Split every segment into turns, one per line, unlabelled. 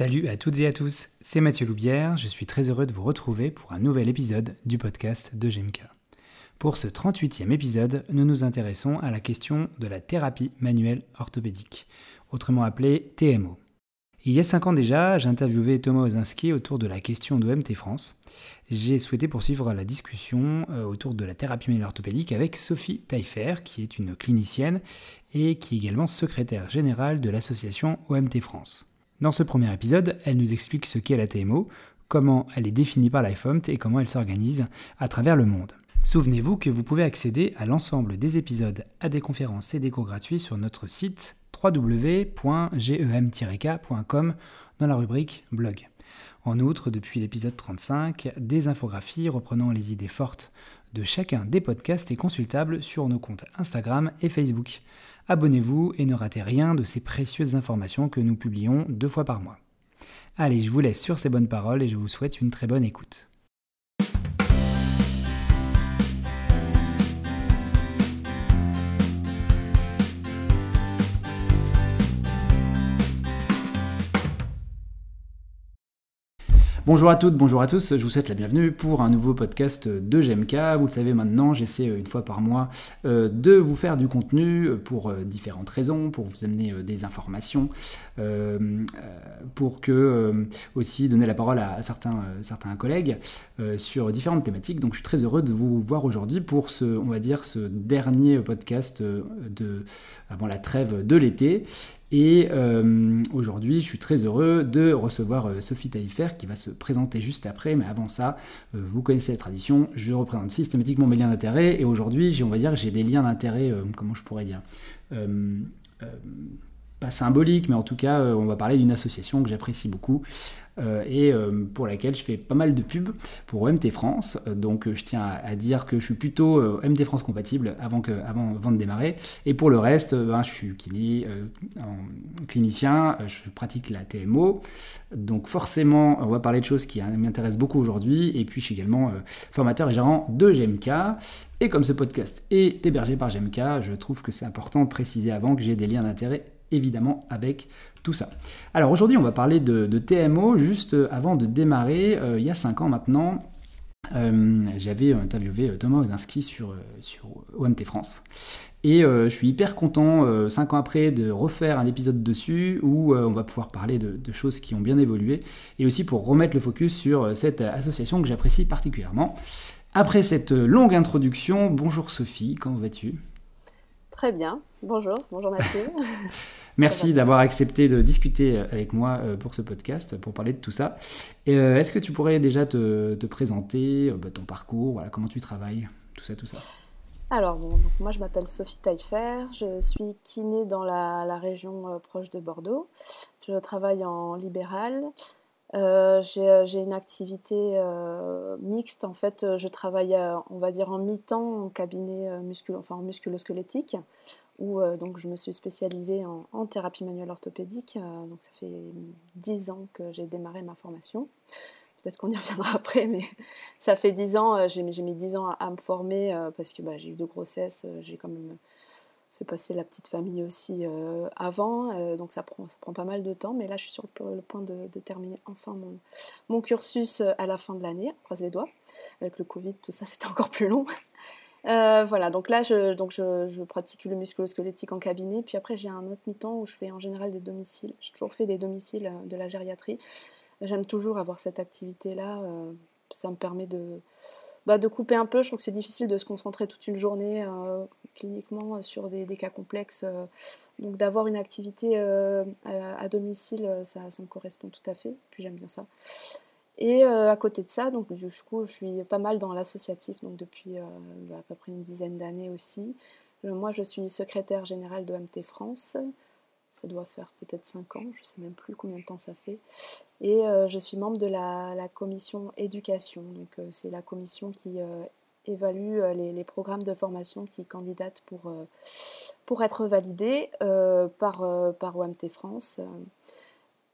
Salut à toutes et à tous, c'est Mathieu Loubière, je suis très heureux de vous retrouver pour un nouvel épisode du podcast de GMK. Pour ce 38e épisode, nous nous intéressons à la question de la thérapie manuelle orthopédique, autrement appelée TMO. Il y a 5 ans déjà, j'interviewais Thomas Ozinski autour de la question d'OMT France. J'ai souhaité poursuivre la discussion euh, autour de la thérapie manuelle orthopédique avec Sophie Taillefer, qui est une clinicienne et qui est également secrétaire générale de l'association OMT France. Dans ce premier épisode, elle nous explique ce qu'est la TMO, comment elle est définie par l'IFOMT et comment elle s'organise à travers le monde. Souvenez-vous que vous pouvez accéder à l'ensemble des épisodes à des conférences et des cours gratuits sur notre site www.gem-k.com dans la rubrique blog. En outre, depuis l'épisode 35, des infographies reprenant les idées fortes de chacun des podcasts est consultable sur nos comptes Instagram et Facebook. Abonnez-vous et ne ratez rien de ces précieuses informations que nous publions deux fois par mois. Allez, je vous laisse sur ces bonnes paroles et je vous souhaite une très bonne écoute. Bonjour à toutes, bonjour à tous, je vous souhaite la bienvenue pour un nouveau podcast de GMK. Vous le savez maintenant, j'essaie une fois par mois euh, de vous faire du contenu pour euh, différentes raisons, pour vous amener euh, des informations, pour que aussi donner la parole à certains, certains collègues sur différentes thématiques. Donc je suis très heureux de vous voir aujourd'hui pour ce, on va dire, ce dernier podcast de, avant la trêve de l'été. Et euh, aujourd'hui, je suis très heureux de recevoir euh, Sophie Taillefer qui va se présenter juste après. Mais avant ça, euh, vous connaissez la tradition, je représente systématiquement mes liens d'intérêt. Et aujourd'hui, on va dire que j'ai des liens d'intérêt, comment je pourrais dire pas symbolique, mais en tout cas, on va parler d'une association que j'apprécie beaucoup euh, et euh, pour laquelle je fais pas mal de pubs pour OMT France. Donc je tiens à, dire que je suis plutôt euh, OMT France compatible avant, de démarrer. Et pour le reste, ben, je suis clinicien, je pratique la TMO. Donc forcément, on va parler de choses qui m'intéressent beaucoup aujourd'hui. Et puis je suis également formateur et gérant de GMK. Et comme ce podcast est hébergé par GMK, je trouve que c'est important de préciser avant que j'ai des liens d'intérêt évidemment avec tout ça. Alors aujourd'hui, on va parler de, TMO. Juste euh, avant de démarrer, euh, il y a 5 ans maintenant, euh, j'avais interviewé Thomas Ozinski sur, sur OMT France. Et je suis hyper content, 5 ans après, de refaire un épisode dessus où on va pouvoir parler de, de, choses qui ont bien évolué et aussi pour remettre le focus sur cette association que j'apprécie particulièrement. Après cette longue introduction, bonjour Sophie, comment vas-tu?
Très bien, bonjour, bonjour Mathieu.
Merci d'avoir accepté de discuter avec moi euh, pour ce podcast, pour parler de tout ça. Euh, est-ce que tu pourrais déjà te, présenter, euh, bah, ton parcours, voilà, comment tu travailles, tout ça, tout ça?
Alors, moi je m'appelle Sophie Taillefer, je suis kiné dans la, région proche de Bordeaux. Je travaille en libéral. j'ai une activité mixte. En fait, je travaille, on va dire, en mi-temps en cabinet musculo, enfin, en musculo-squelettique où euh, donc je me suis spécialisée en, thérapie manuelle orthopédique. Euh, donc ça fait 10 ans que j'ai démarré ma formation. Peut-être qu'on y reviendra après, mais ça fait 10 ans, euh, j'ai mis 10 ans à, me former parce que bah, j'ai eu deux grossesses, j'ai quand même fait passer la petite famille aussi avant, donc ça prend, pas mal de temps, mais là je suis sur le, point de, terminer enfin mon, mon cursus à la fin de l'année, croise les doigts. Avec le Covid, tout ça c'était encore plus long. Euh, voilà, donc là, je, donc je, pratique le musculo-squelettique en cabinet. Puis après, j'ai un autre mi-temps où je fais en général des domiciles. J'ai toujours fait des domiciles euh, de la gériatrie. J'aime toujours avoir cette activité-là. Euh, ça me permet de, bah, de couper un peu. Je trouve que c'est difficile de se concentrer toute une journée cliniquement sur des, cas complexes. donc d'avoir une activité à domicile, ça, ça, me correspond tout à fait. Puis j'aime bien ça. Et euh, à côté de ça, donc du coup, je suis pas mal dans l'associatif, donc depuis euh, bah, à peu près une dizaine d'années aussi. Euh, moi, je suis secrétaire générale de MT France. Ça doit faire peut-être 5 ans, je ne sais même plus combien de temps ça fait. Et je suis membre de la, commission éducation. Donc c'est la commission qui évalue les, programmes de formation qui candidatent pour, pour être validés par, par OMT France.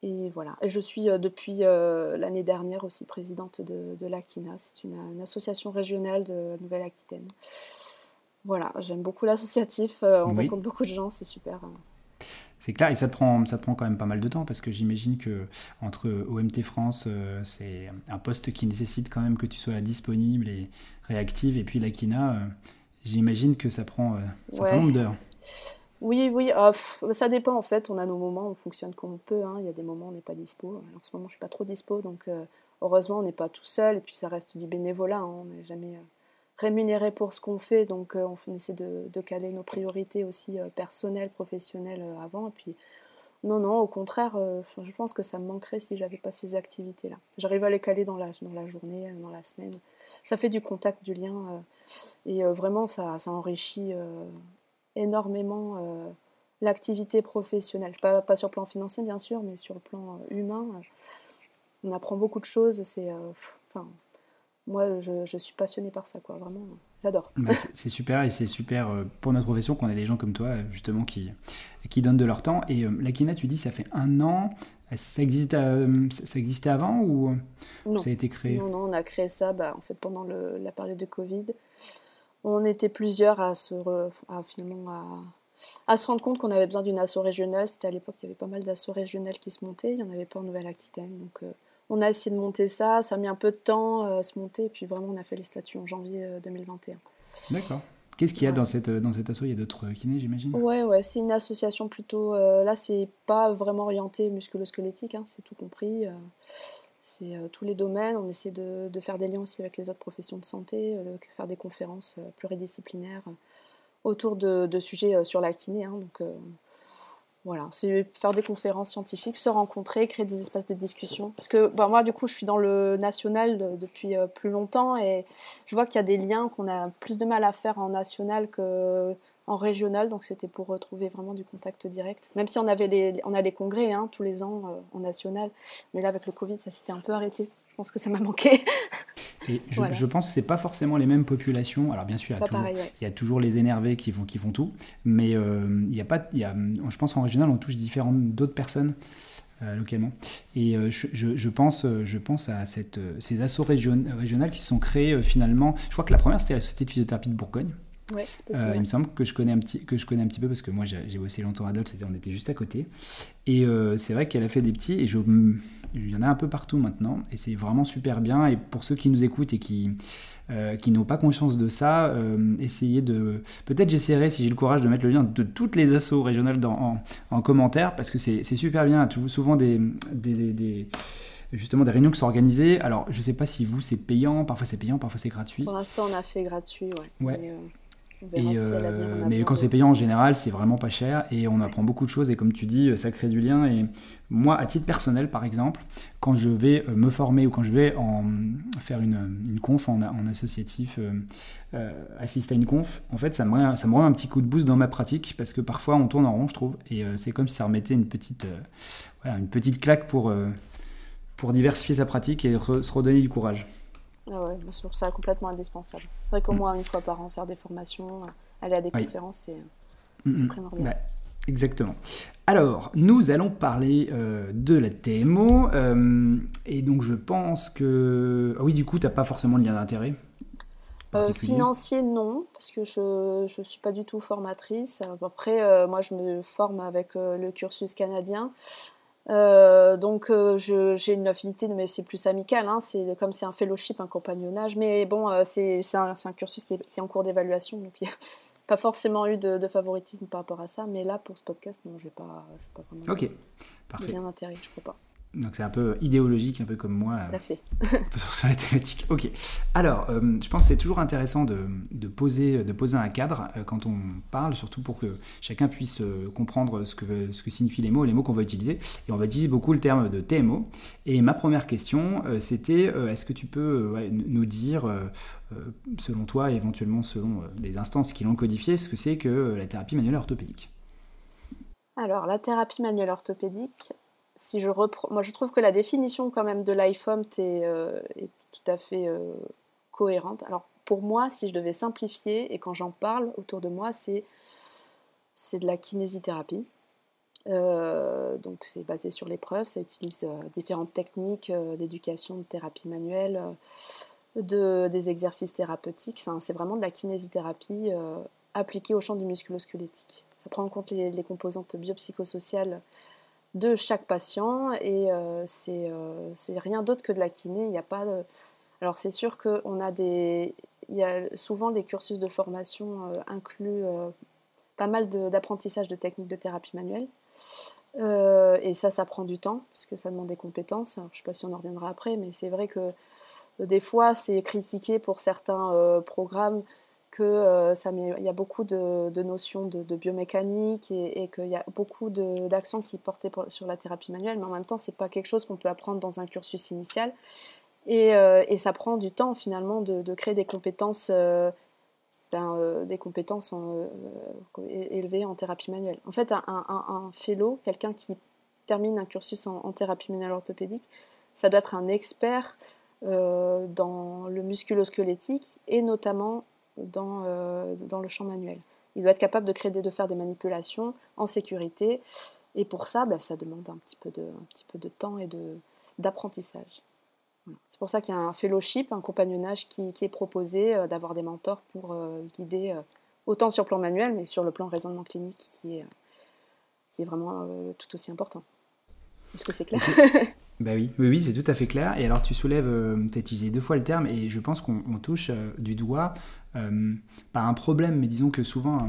Et voilà. Et je suis euh, depuis euh, l'année dernière aussi présidente de, l'ACINA. C'est une, association régionale de Nouvelle-Aquitaine. Voilà, j'aime beaucoup l'associatif. Euh, on rencontre beaucoup de gens, c'est super.
C'est clair, et ça prend, ça prend quand même pas mal de temps parce que j'imagine que entre OMT France, c'est un poste qui nécessite quand même que tu sois disponible et réactive, et puis la KINA, euh, j'imagine que ça prend un certain nombre d'heures.
Oui, oui, ah, ça dépend en fait. On a nos moments, on fonctionne comme on peut. Hein. Il y a des moments où on n'est pas dispo. En ce moment, je suis pas trop dispo, donc heureusement, on n'est pas tout seul. Et puis ça reste du bénévolat. Hein. On n'est jamais rémunéré pour ce qu'on fait, donc euh, on essaie de, caler nos priorités aussi euh, personnelles, professionnelles euh, avant. Et puis, non, non, au contraire, je pense que ça me manquerait si j'avais pas ces activités-là. J'arrive à les caler dans la, journée, dans la semaine. Ça fait du contact, du lien, et vraiment, ça enrichit énormément l'activité professionnelle. Pas, pas sur le plan financier, bien sûr, mais sur le plan humain. on apprend beaucoup de choses. C'est, enfin, moi, je, suis passionnée par ça, quoi. Vraiment, j'adore.
Bah, c'est super et c'est super euh, pour notre profession qu'on ait des gens comme toi, justement, qui, qui donnent de leur temps. Et euh, l'Akina, tu dis, ça fait un an. Ça, existe, euh, ça existait avant ou ça a été créé?
Non, non, on a créé ça bah, en fait, pendant la période de Covid. On était plusieurs à se, finalement, à, à, se rendre compte qu'on avait besoin d'une asso régionale. C'était à l'époque, il y avait pas mal d'assos régionales qui se montaient. Il n'y en avait pas en Nouvelle-Aquitaine. Donc, on a essayé de monter ça, ça a mis un peu de temps euh, à se monter, et puis vraiment on a fait les statuts en janvier 2021. Euh,
D'accord. Qu'est-ce qu'il y a dans cette, dans cette asso? Il y a d'autres kinés, j'imagine?
Ouais, ouais, c'est une association plutôt. Euh, là, c'est pas vraiment orienté musculo-squelettique, hein, c'est tout compris. C'est tous les domaines. On essaie de, faire des liens aussi avec les autres professions de santé, de faire des conférences pluridisciplinaires autour de, sujets sur la kiné. Hein, donc, voilà, c'est faire des conférences scientifiques, se rencontrer, créer des espaces de discussion. Parce que bah, moi, du coup, je suis dans le national depuis euh, plus longtemps et je vois qu'il y a des liens qu'on a plus de mal à faire en national qu'en régional. Donc, c'était pour retrouver vraiment du contact direct. Même si on, avait les, on a les congrès hein, tous les ans euh, en national. Mais là, avec le Covid, ça s'était un peu arrêté. Je pense que ça m'a manqué.
Et je, pense que c'est pas forcément les mêmes populations. Alors bien sûr, il y, a toujours, il y, a toujours, les énervés qui font, qui font tout, mais euh, il y a pas, il y a, je pense en régional, on touche différentes d'autres personnes. Euh, localement. Et euh, je, je, pense, je pense à cette, ces assos régionales qui se sont créés finalement. Je crois que la première, c'était la Société de physiothérapie de Bourgogne,
Ouais,
euh, il me semble que je connais un petit, que je connais un petit peu parce que moi j'ai bossé longtemps à Dole, on était juste à côté. Et euh, c'est vrai qu'elle a fait des petits et je, il y en a un peu partout maintenant et c'est vraiment super bien. Et pour ceux qui nous écoutent et qui, euh, qui n'ont pas conscience de ça, essayez de. Peut-être j'essaierai si j'ai le courage de mettre le lien de toutes les assos régionales dans, en, commentaire parce que c'est super bien. Souvent des, des, des justement des réunions qui sont organisées. Alors, je sais pas si vous, c'est payant, parfois c'est payant, parfois c'est gratuit.
Pour l'instant, on a fait gratuit, ouais.
ouais. Euh, mais quand c'est payant en général, c'est vraiment pas cher et on apprend beaucoup de choses. Et comme tu dis, ça crée du lien. Et moi, à titre personnel, par exemple, quand je vais euh, me former ou quand je vais en, faire une, une conf en, associatif, euh, assister à une conf, en fait, ça me, ça me rend un petit coup de boost dans ma pratique parce que parfois on tourne en rond, je trouve. Et c'est comme si ça remettait une petite, une petite claque pour, pour diversifier sa pratique et se redonner du courage.
Ah ouais, bien sûr, c'est complètement indispensable. C'est vrai qu'au mm. moins une fois par an, faire des formations, euh, aller à des conférences, c'est mm, mm. primordial.
exactement. Alors, nous allons parler euh, de la TMO. Euh, et donc, je pense que. Ah oui, du coup, tu n'as pas forcément de lien d'intérêt
Financier, non, parce que je ne suis pas du tout formatrice. Après, moi, je me forme avec le cursus canadien. Euh, donc euh, j'ai une affinité, mais c'est plus amical, hein, c'est comme c'est un fellowship, un compagnonnage, mais bon, euh, c'est un, un, cursus qui est, en cours d'évaluation, donc il n'y a pas forcément eu de, favoritisme par rapport à ça, mais là pour ce podcast, non, je n'ai pas, pas vraiment
Ok, parfait.
bien d'intérêt, je crois pas.
Donc c'est un peu idéologique, un peu comme moi.
Tout à fait.
sur la thématique. Ok. Alors, euh, je pense que c'est toujours intéressant de, poser, de poser un cadre euh, quand on parle, surtout pour que chacun puisse euh, comprendre ce que, ce que signifient les mots, les mots qu'on va utiliser. Et on va utiliser beaucoup le terme de TMO. Et ma première question, c'était est-ce que tu peux nous dire, selon toi, éventuellement selon les instances qui l'ont codifié, ce que c'est que la thérapie manuelle orthopédique?
Alors, la thérapie manuelle orthopédique, si je reprends, moi je trouve que la définition quand même de l'iPhone est, euh, tout à fait euh, cohérente. Alors pour moi, si je devais simplifier, et quand j'en parle autour de moi, c'est, c'est de la kinésithérapie. Euh, donc c'est basé sur l'épreuve, ça utilise différentes techniques d'éducation, de thérapie manuelle, de, des exercices thérapeutiques. C'est, vraiment de la kinésithérapie appliquée au champ du musculo-squelettique. ça prend en compte les composantes biopsychosociales de chaque patient et c'est rien d'autre que de la kiné. Il. Alors c'est sûr qu'on a des... Y a souvent les cursus de formation incluent pas mal d'apprentissage de, techniques de thérapie manuelle. Euh, et ça, ça prend du temps, parce que ça demande des compétences. je ne sais pas si on en reviendra après, mais c'est vrai que euh, des fois, c'est critiqué pour certains euh, programmes que ça il y a beaucoup de, notions de, biomécanique et, qu'il y a beaucoup d'accents qui portaient sur la thérapie manuelle, mais en même temps, ce n'est pas quelque chose qu'on peut apprendre dans un cursus initial. Et, et, ça prend du temps finalement de, créer des compétences ben, euh, des compétences euh, élevées en thérapie manuelle. En fait, un, un, fellow, quelqu'un qui termine un cursus en, thérapie manuelle orthopédique, ça doit être un expert euh, dans le musculo-squelettique et notamment dans, dans le champ manuel. Il doit être capable de créer, de faire des manipulations en sécurité. Et pour ça, ben, ça demande un petit peu de, temps et d'apprentissage. C'est pour ça qu'il y a un fellowship, un compagnonnage qui, est proposé, euh, d'avoir des mentors pour euh, guider euh, autant sur le plan manuel, mais sur le plan raisonnement clinique qui est vraiment tout aussi important. Est-ce que c'est clair?
Bah oui, oui, c'est tout à fait clair. Et alors tu soulèves, tu as utilisé deux fois le terme, et je pense qu'on touche du doigt, pas un problème, mais disons que souvent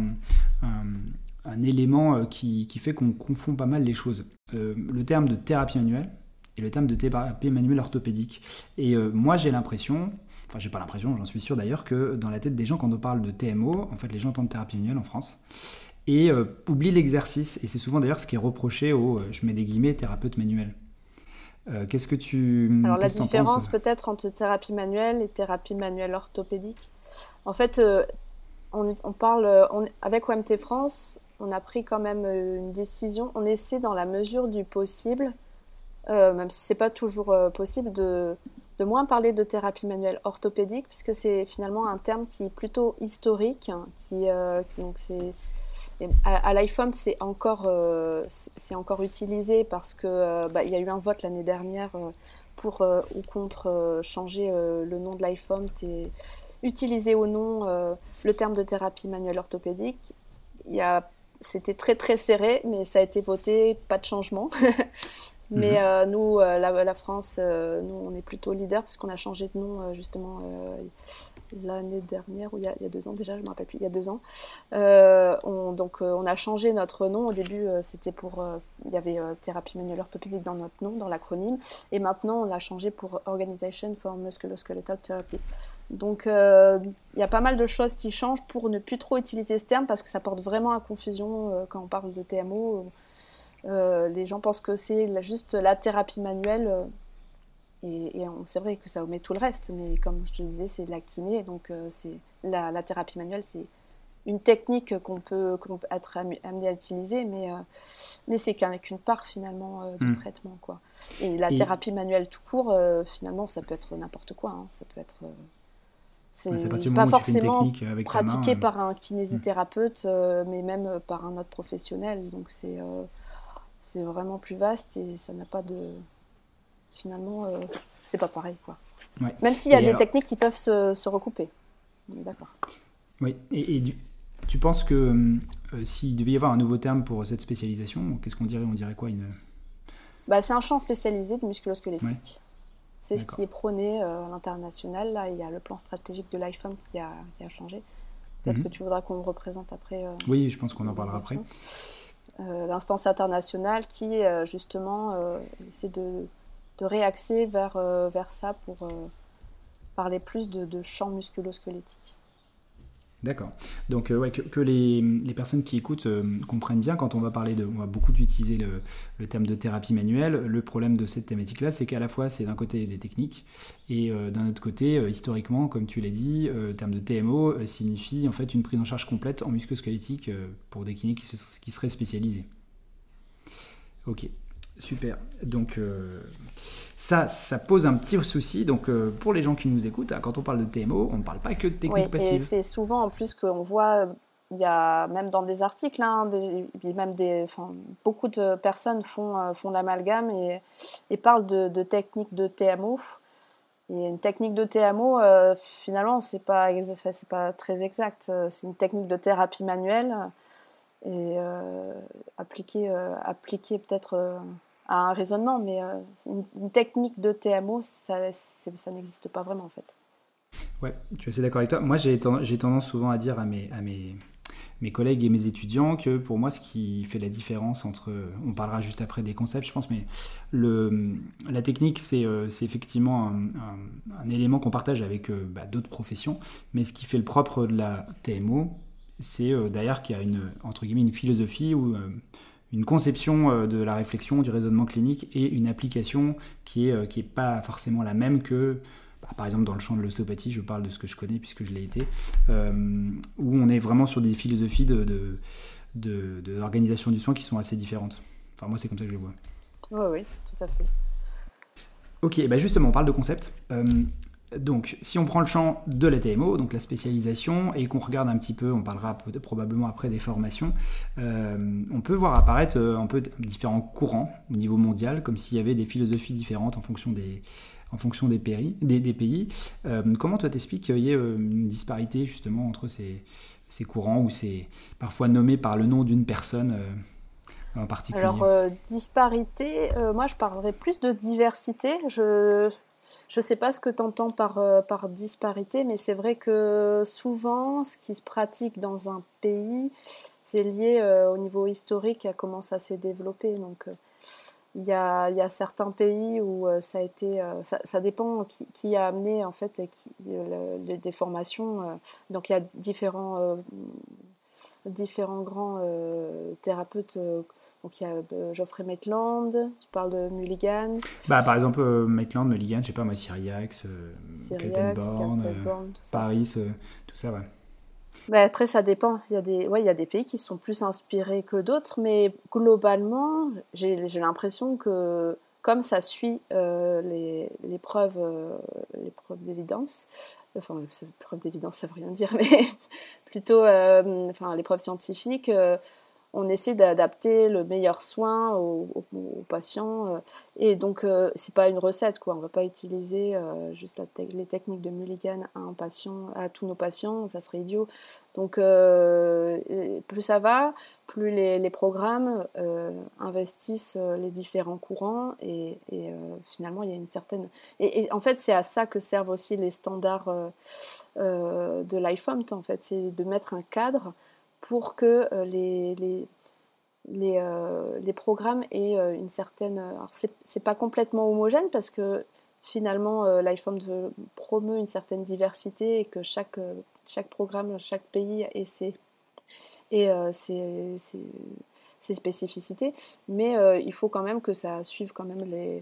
un, élément qui, qui fait qu'on confond pas mal les choses. le terme de thérapie manuelle, et le terme de thérapie manuelle orthopédique. Et euh, moi, j'ai l'impression, enfin, j'ai pas l'impression, j'en suis sûr d'ailleurs, que dans la tête des gens, quand on parle de TMO, en fait, les gens entendent thérapie manuelle en France et euh, oublient l'exercice. Et c'est souvent d'ailleurs ce qui est reproché aux, euh, je mets des guillemets, thérapeutes manuels. Qu'est-ce que tu.
Alors, la différence peut-être entre thérapie manuelle et thérapie manuelle orthopédique. En fait, on, parle. On, avec OMT France, on a pris quand même une décision. On essaie, dans la mesure du possible, euh, même si c'est pas toujours euh, possible, de, de, moins parler de thérapie manuelle orthopédique, puisque c'est finalement un terme qui est plutôt historique, hein, qui, euh, donc c'est à, l'iPhone, c'est encore, c'est encore utilisé parce que bah, il y a eu un vote l'année dernière pour ou contre changer le nom de l'iPhone utiliser ou non le terme de thérapie manuelle orthopédique. C'était très très serré, mais ça a été voté, pas de changement. Mais mhm. euh, nous, euh, la, France, euh, nous, on est plutôt leader parce qu'on a changé de nom justement l'année dernière ou il y, a, il y, a, deux ans déjà, je ne me rappelle plus, il y a deux ans. on, donc on a changé notre nom. Au début, c'était pour, il y avait thérapie manuelle orthopédique dans notre nom, dans l'acronyme, et maintenant on l'a changé pour Organization for Musculoskeletal Therapy. Donc il y a pas mal de choses qui changent pour ne plus trop utiliser ce terme parce que ça porte vraiment à confusion quand on parle de TMO. Euh, les gens pensent que c'est juste la thérapie manuelle. Euh, et, c'est vrai que ça omet tout le reste, mais comme je te le disais, c'est de la kiné, donc euh, c'est la, thérapie manuelle, c'est une technique qu'on peut, être amené à utiliser, mais, mais c'est qu'une part finalement du hmm. traitement. Quoi. Et la thérapie manuelle tout court, finalement, ça peut être n'importe quoi. Hein. ça peut être. c'est pas forcément pratiqué par un kinésithérapeute, mais même par un autre professionnel. Donc c'est c'est vraiment plus vaste et ça n'a pas de. Finalement, euh, c'est pas pareil. Quoi. Même s'il y a des techniques qui peuvent se, recouper. D'accord.
Oui, et, tu penses que euh, s'il devait y avoir un nouveau terme pour cette spécialisation, qu'est-ce qu'on dirait? On dirait quoi une...
bah, C'est un champ spécialisé de musculosquelettique. C'est ce qui est prôné euh, à l'international. Là, il y a le plan stratégique de l'iPhone qui a, qui a changé. Peut-être mhm. que tu voudras qu'on représente après.
oui, je pense qu'on en parlera après.
Euh, l'instance internationale qui euh, justement euh, essaie de, de réaxer vers, vers ça pour parler plus de, de champ musculo-squelettique.
D'accord. Donc ouais, que, les, personnes qui écoutent comprennent bien quand on va parler de, on va beaucoup utiliser le, terme de thérapie manuelle. Le problème de cette thématique-là, c'est qu'à la fois c'est d'un côté des techniques et d'un autre côté, historiquement, comme tu l'as dit, le terme de TMO signifie en fait une prise en charge complète en musculo-squelettique pour des cliniques qui, seraient spécialisées. Ok, super. Donc ça, ça pose un petit souci. Donc, euh, pour les gens qui nous écoutent, hein, quand on parle de TMO, on ne parle pas que de technique
oui, Et c'est souvent en plus qu'on voit, il y a même dans des articles, hein, même des, beaucoup de personnes font, euh, font l'amalgame et, et, parlent de, de technique de TMO. Et une technique de TMO, euh, finalement, c'est pas, c'est pas très exact. C'est une technique de thérapie manuelle et appliquer peut-être un raisonnement, mais une, technique de TMO, ça, n'existe pas vraiment en fait.
Ouais, je suis assez d'accord avec toi. Moi, j'ai tendance souvent à dire à mes, collègues et mes étudiants que pour moi, ce qui fait la différence entre, on parlera juste après des concepts, je pense, mais la technique, c'est euh, effectivement un, élément qu'on partage avec euh, bah, d'autres professions, mais ce qui fait le propre de la TMO, c'est euh, d'ailleurs qu'il y a une, entre guillemets, une philosophie ou une conception de la réflexion, du raisonnement clinique et une application qui n'est qui est pas forcément la même que bah, par exemple dans le champ de l'ostéopathie, je parle de ce que je connais puisque je l'ai été, euh, où on est vraiment sur des philosophies de, d'organisation du soin qui sont assez différentes. Enfin, moi, c'est comme ça que je le vois.
Oui, oui, tout à fait.
Ok, bah justement, on parle de concept. Euh, donc, si on prend le champ de la TMO, donc la spécialisation, et qu'on regarde un petit peu, on parlera probablement après des formations, euh, on peut voir apparaître un peu différents courants au niveau mondial, comme s'il y avait des philosophies différentes en fonction des, en fonction des, pays. Des, pays. Euh, comment toi t'expliques qu'il y ait euh, une disparité justement entre ces, ces courants ou c'est parfois nommé par le nom d'une personne euh, en particulier?
Alors, disparité, moi je parlerais plus de diversité. Je ne sais pas ce que tu entends par, par disparité, mais c'est vrai que souvent, ce qui se pratique dans un pays, c'est lié au niveau historique à comment ça s'est développé. Donc, il y, a, il y a, certains pays où euh, ça a été, euh, ça, dépend qui, a amené en fait. Euh. donc il y a différents, différents grands thérapeutes. donc il y a Geoffrey Maitland, tu parles de Mulligan.
Bah, par exemple Maitland, Mulligan, je sais pas moi, Syriax, Syriax Paris, tout ça, ouais.
Bah, après, ça dépend. Il y, a des, ouais, il y a des pays qui sont plus inspirés que d'autres, mais globalement, j'ai l'impression que comme ça suit euh, les, les, preuves, euh, les preuves d'évidence, enfin, preuves d'évidence, ça veut rien dire, mais plutôt euh, enfin, les preuves scientifiques, on essaie d'adapter le meilleur soin aux, patients. Euh, et donc, euh, c'est pas une recette, quoi. On va pas utiliser euh, juste les techniques de Mulligan à un patient, à tous nos patients, ça serait idiot. Donc, plus ça va, plus les, programmes investissent les différents courants et, finalement, il y a une certaine. Et, en fait, c'est à ça que servent aussi les standards de l'iPhone, en fait, c'est de mettre un cadre pour que euh, les, les, les, euh, les, programmes aient euh, une certaine... Alors c'est pas complètement homogène parce que finalement l'iPhone promeut une certaine diversité et que chaque, chaque programme, chaque pays ait ses, et, ses, ses, spécificités, mais il faut quand même que ça suive quand même les,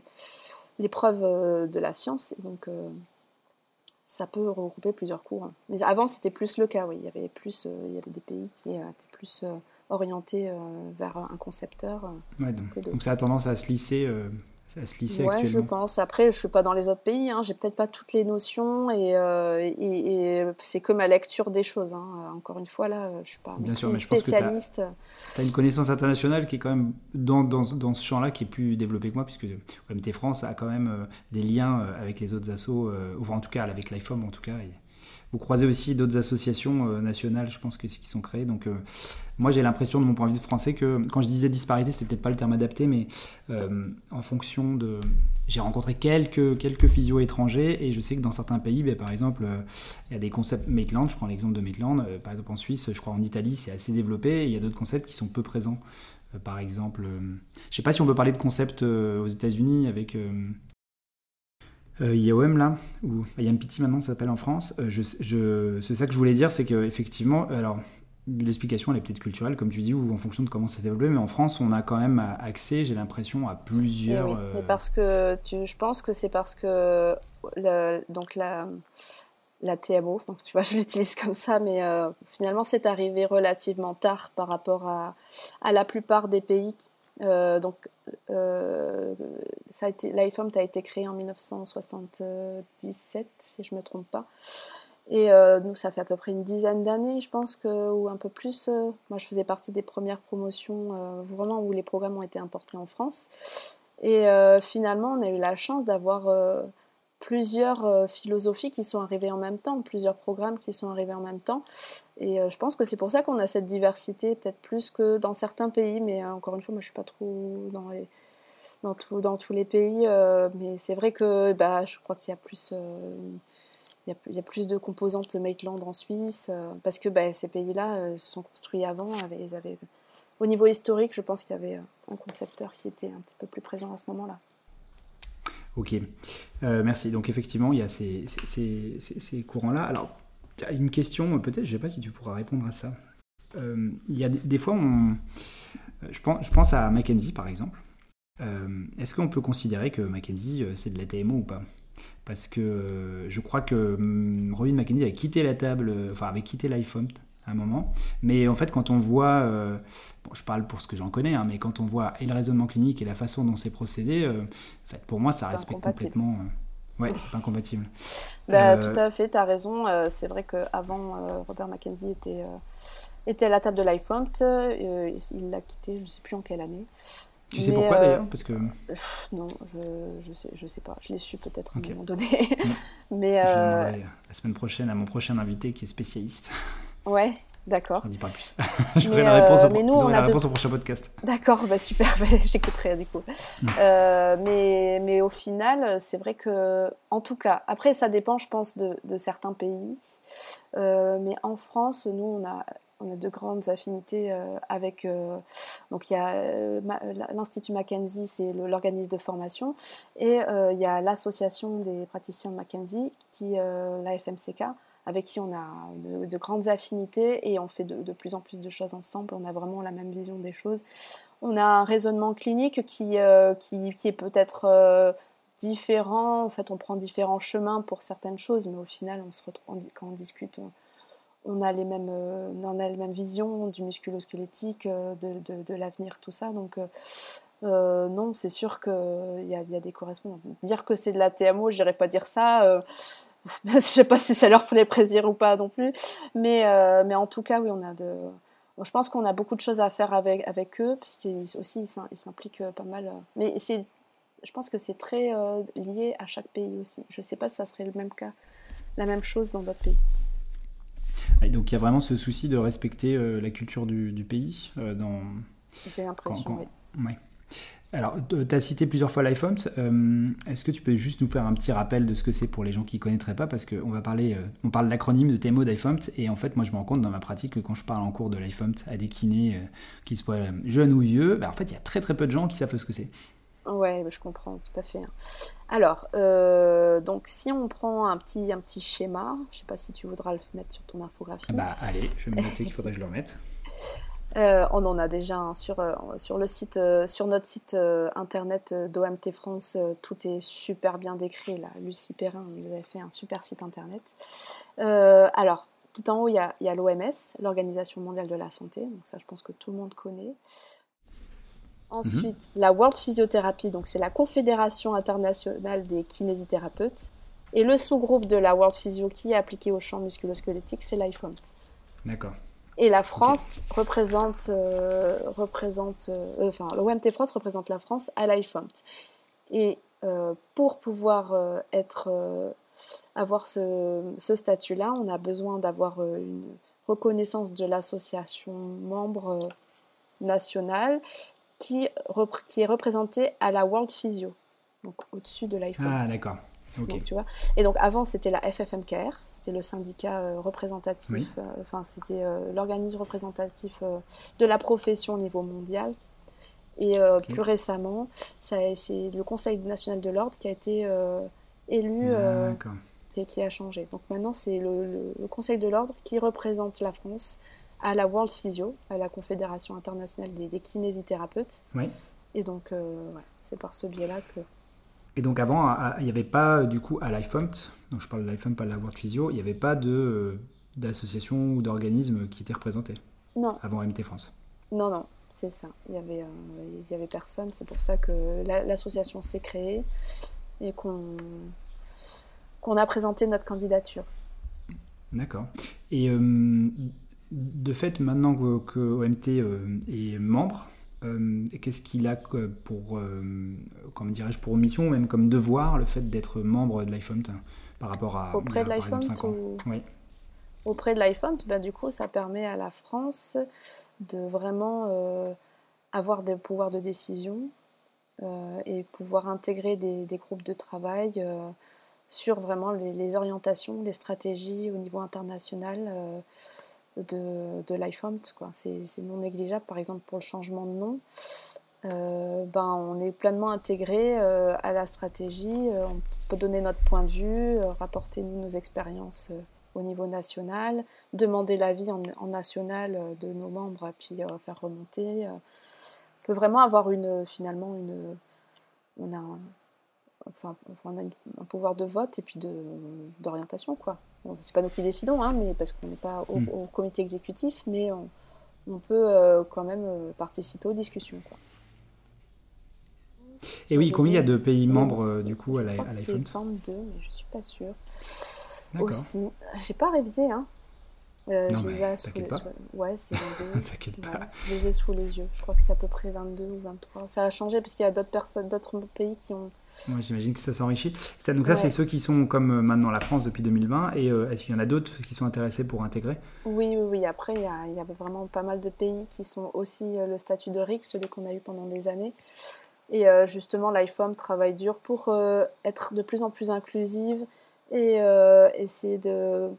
les preuves de la science. Ça peut regrouper plusieurs cours. Mais avant, c'était plus le cas, oui. Il y avait, plus, euh, il y avait des pays qui étaient plus euh, orientés euh, vers un concepteur.
donc, ça a tendance à se lisser ça se lisser ouais,
je pense. Après, je suis pas dans les autres pays, hein. j'ai peut-être pas toutes les notions et, euh, et, c'est que ma lecture des choses. Hein. Encore une fois, là, je suis pas Bien sûr, mais spécialiste.
tu as, une connaissance internationale qui est quand même dans, dans, dans ce champ-là qui est plus développée que moi, puisque OMT France a quand même euh, des liens euh, avec les autres assos, ou en tout cas avec l'IFOM en tout cas. Vous croisez aussi d'autres associations euh, nationales, je pense, que, qui sont créées. Donc, euh, moi, j'ai l'impression, de mon point de vue de français, que quand je disais disparité, c'était peut-être pas le terme adapté, mais euh, en fonction de. J'ai rencontré quelques, quelques physios étrangers et je sais que dans certains pays, ben, par exemple, il y a des concepts Maitland, je prends l'exemple de Maitland, par exemple en Suisse, je crois en Italie, c'est assez développé il y a d'autres concepts qui sont peu présents. par exemple, je sais pas si on peut parler de concepts aux États-Unis avec IOM là, ou IMPT maintenant ça s'appelle en France, euh, je, c'est ça que je voulais dire, c'est qu'effectivement, alors l'explication elle est peut-être culturelle comme tu dis, ou en fonction de comment ça s'est développé, mais en France on a quand même accès, j'ai l'impression, à plusieurs... Oui,
mais euh, parce que tu, je pense que c'est parce que le, donc la, la TMO, donc tu vois je l'utilise comme ça, mais euh, finalement c'est arrivé relativement tard par rapport à, à la plupart des pays. Euh, donc, euh, a été, l'iPhone a été créé en 1977, si je ne me trompe pas. Et euh, nous, ça fait à peu près une dizaine d'années, je pense, que, ou un peu plus. moi, je faisais partie des premières promotions vraiment où les programmes ont été importés en France. Et finalement, on a eu la chance d'avoir plusieurs philosophies qui sont arrivées en même temps, plusieurs programmes qui sont arrivés en même temps. Et je pense que c'est pour ça qu'on a cette diversité, peut-être plus que dans certains pays, mais encore une fois, moi je suis pas trop dans tous les pays, mais c'est vrai que bah, je crois qu'il y a plus y, a, plus de composantes Maitland en Suisse, euh, parce que bah, ces pays-là euh, se sont construits avant. ils avaient, au niveau historique, je pense qu'il y avait euh, un concepteur qui était un petit peu plus présent à ce moment-là.
Ok, merci. Donc effectivement, il y a ces, ces, ces, courants-là. Alors, une question, peut-être, je ne sais pas si tu pourras répondre à ça. il y a des, fois, on, je, pense, à Mackenzie, par exemple. Est-ce qu'on peut considérer que Mackenzie, c'est de la TMO ou pas? Parce que euh, je crois que hum, Robin McKenzie avait quitté la table, euh, enfin avait quitté l'iPhone à un moment. Mais en fait, quand on voit, euh, je parle pour ce que j'en connais, hein, mais quand on voit et le raisonnement clinique et la façon dont c'est procédé, en fait, pour moi, ça respecte complètement. Ouais, c'est pas incompatible.
bah, Tout à fait, tu as raison. c'est vrai qu'avant, Robert McKenzie était, était à la table de l'iPhone. il l'a quitté, je ne sais plus en quelle année.
Tu sais pourquoi d'ailleurs euh, Parce que...
Non, je, je, sais, je sais pas. Je l'ai su peut-être à un moment donné. Mais euh...
la semaine prochaine à mon prochain invité qui est spécialiste.
Ouais, d'accord.
On dit pas plus. J'aurai la réponse, au, mais nous, on a la réponse au prochain podcast.
D'accord, bah super, j'écouterai du coup. Mm. Euh, mais, mais au final, c'est vrai que, en tout cas, après ça dépend, je pense, de, de certains pays. Euh, mais en France, nous, on a on a de grandes affinités euh, avec. Euh, donc il y a euh, l'Institut Mackenzie, c'est l'organisme de formation, et il y a l'association des praticiens de Mackenzie, qui la FMCK, avec qui on a de, grandes affinités et on fait de, plus en plus de choses ensemble. On a vraiment la même vision des choses. On a un raisonnement clinique qui, qui, qui est peut-être différent. En fait, on prend différents chemins pour certaines choses, mais au final, on se retrouve quand on discute on a les mêmes, euh, on a les mêmes visions du musculo-squelettique, euh, de, de, l'avenir, tout ça. Donc, euh, non, c'est sûr qu'il y a des correspondances. Dire que c'est de la TMO, je n'irais pas dire ça. je sais pas si ça leur ferait plaisir ou pas non plus. Mais, mais en tout cas, oui, on a de. je pense qu'on a beaucoup de choses à faire avec, avec eux, puisqu'ils aussi ils s'impliquent pas mal. Mais c'est, je pense que c'est très lié à chaque pays aussi. Je ne sais pas si ça serait le même cas, la même chose dans d'autres pays.
Et donc il y a vraiment ce souci de respecter euh, la culture du, pays euh, dans...
J'ai l'impression,
oui. Alors, tu as cité plusieurs fois l'iPhone. Euh, est-ce que tu peux juste nous faire un petit rappel de ce que c'est pour les gens qui ne connaîtraient pas? Parce qu'on va parler, on parle d'acronyme de TMO d'iPhone. Et en fait, moi, je me rends compte dans ma pratique que quand je parle en cours de l'iPhone à des kinés, qu'ils soient jeunes ou vieux, bah, en fait, il y a très très peu de gens qui savent ce que c'est.
Ouais, je comprends tout à fait. Hein. Alors, euh, donc si on prend un petit, un petit schéma, je ne sais pas si tu voudras le mettre sur ton infographie.
Bah allez, je vais me noter qu'il faudrait que je le remette.
Euh, on en a déjà sur, euh, sur, le site, sur notre site internet d'OMT France, tout est super bien décrit. Là. Lucie Perrin nous avait fait un super site internet. alors, tout en haut, il y a, a l'OMS, l'Organisation mondiale de la santé. Donc ça, je pense que tout le monde connaît. Ensuite, la World Physiotherapy, donc c'est la Confédération internationale des kinésithérapeutes. Et le sous-groupe de la World Physio qui est appliqué au champ musculo-squelettique, c'est l'IFOMT.
D'accord.
Et la France représente, euh, représente euh, enfin, l'OMT France représente la France à l'IFOMT. Et euh, pour pouvoir être, avoir ce, statut-là, on a besoin d'avoir une reconnaissance de l'association membre nationale qui, qui est représenté à la World Physio, donc au-dessus de l'iPhone.
Ah, d'accord.
Tu vois. Et donc avant, c'était la FFMKR, c'était le syndicat euh, représentatif, euh, enfin, c'était euh, l'organisme représentatif de la profession au niveau mondial. Et plus récemment, c'est le Conseil national de l'ordre qui a été élu, qui, qui, a changé. Donc maintenant, c'est le, le, Conseil de l'ordre qui représente la France à la World Physio, à la Confédération internationale des, kinésithérapeutes.
Oui.
Et donc, c'est par ce biais-là que.
Et donc, avant, il n'y avait pas, du coup, à l'IFOMT, donc je parle de l'IFOMT, pas de la World Physio, il n'y avait pas de, euh, d'association ou d'organisme qui était représenté
Non.
Avant MT France
Non, non, c'est ça. Il n'y avait, euh, il y avait personne. C'est pour ça que l'association s'est créée et qu'on, qu'on a présenté notre candidature.
D'accord. Et de fait, maintenant que, OMT euh, est membre, Qu'est-ce qu'il a pour, comment dirais-je, pour mission, même comme devoir, le fait d'être membre de l'iPhone par rapport à...
Auprès de l'iPhone oui. Auprès de l'iPhone, ben, du coup, ça permet à la France de vraiment avoir des pouvoirs de décision et pouvoir intégrer des, des groupes de travail sur vraiment les, orientations, les stratégies au niveau international euh, de, de l'iPhone. C'est non négligeable, par exemple pour le changement de nom. Euh, ben, on est pleinement intégré euh, à la stratégie, on peut donner notre point de vue, rapporter nos expériences au niveau national, demander l'avis en, national de nos membres, puis faire remonter. on peut vraiment avoir une, finalement une, on a enfin, on a un pouvoir de vote et puis d'orientation. C'est pas nous qui décidons, hein, mais parce qu'on n'est pas au, hmm. comité exécutif, mais on, peut euh, quand même euh, participer aux discussions, quoi.
Et oui, combien il y a de pays membres euh, du coup à l'iPhone
C'est 22, mais je suis pas sûre. Aussi, j'ai pas révisé, hein.
Euh, non, je les ai sous
les...
Pas.
Ouais, c'est 22.
T'inquiète pas.
je les ai sous les yeux. Je crois que c'est à peu près 22 ou 23. Ça a changé parce qu'il y a d'autres personnes, d'autres pays qui ont.
Moi, j'imagine que ça s'enrichit. Donc ça, c'est ceux qui sont comme euh, maintenant la France depuis 2020. Et euh, est-ce qu'il y en a d'autres qui sont intéressés pour intégrer?
Oui, oui, oui. Après, il y, y, a, vraiment pas mal de pays qui sont aussi le statut de RIC, celui qu'on a eu pendant des années. Et justement, l'IFOM travaille dur pour être de plus en plus inclusive et essayer de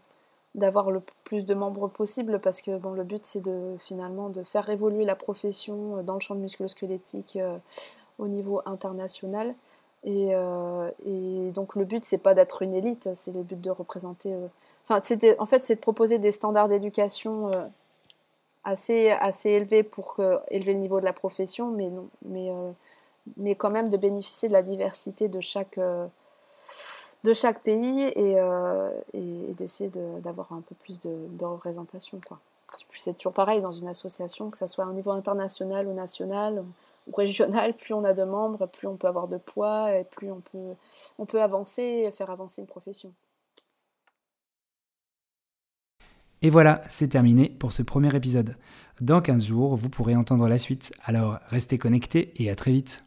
d'avoir le plus de membres possible parce que bon, le but c'est de finalement de faire évoluer la profession euh, dans le champ musculo-squelettique euh, au niveau international. Et, euh, et, donc le but c'est pas d'être une élite, c'est le but de représenter. Enfin, en fait, c'est de proposer des standards d'éducation assez, assez élevés pour que, élever le niveau de la profession, mais, non, mais, mais quand même de bénéficier de la diversité de chaque de chaque pays et, euh, d'essayer d'avoir un peu plus de, représentation. C'est toujours pareil dans une association, que ce soit au niveau international ou national ou régional, plus on a de membres, plus on peut avoir de poids et plus on peut, on peut avancer et faire avancer une profession.
Et voilà, c'est terminé pour ce premier épisode. Dans 15 jours, vous pourrez entendre la suite. Alors restez connectés et à très vite.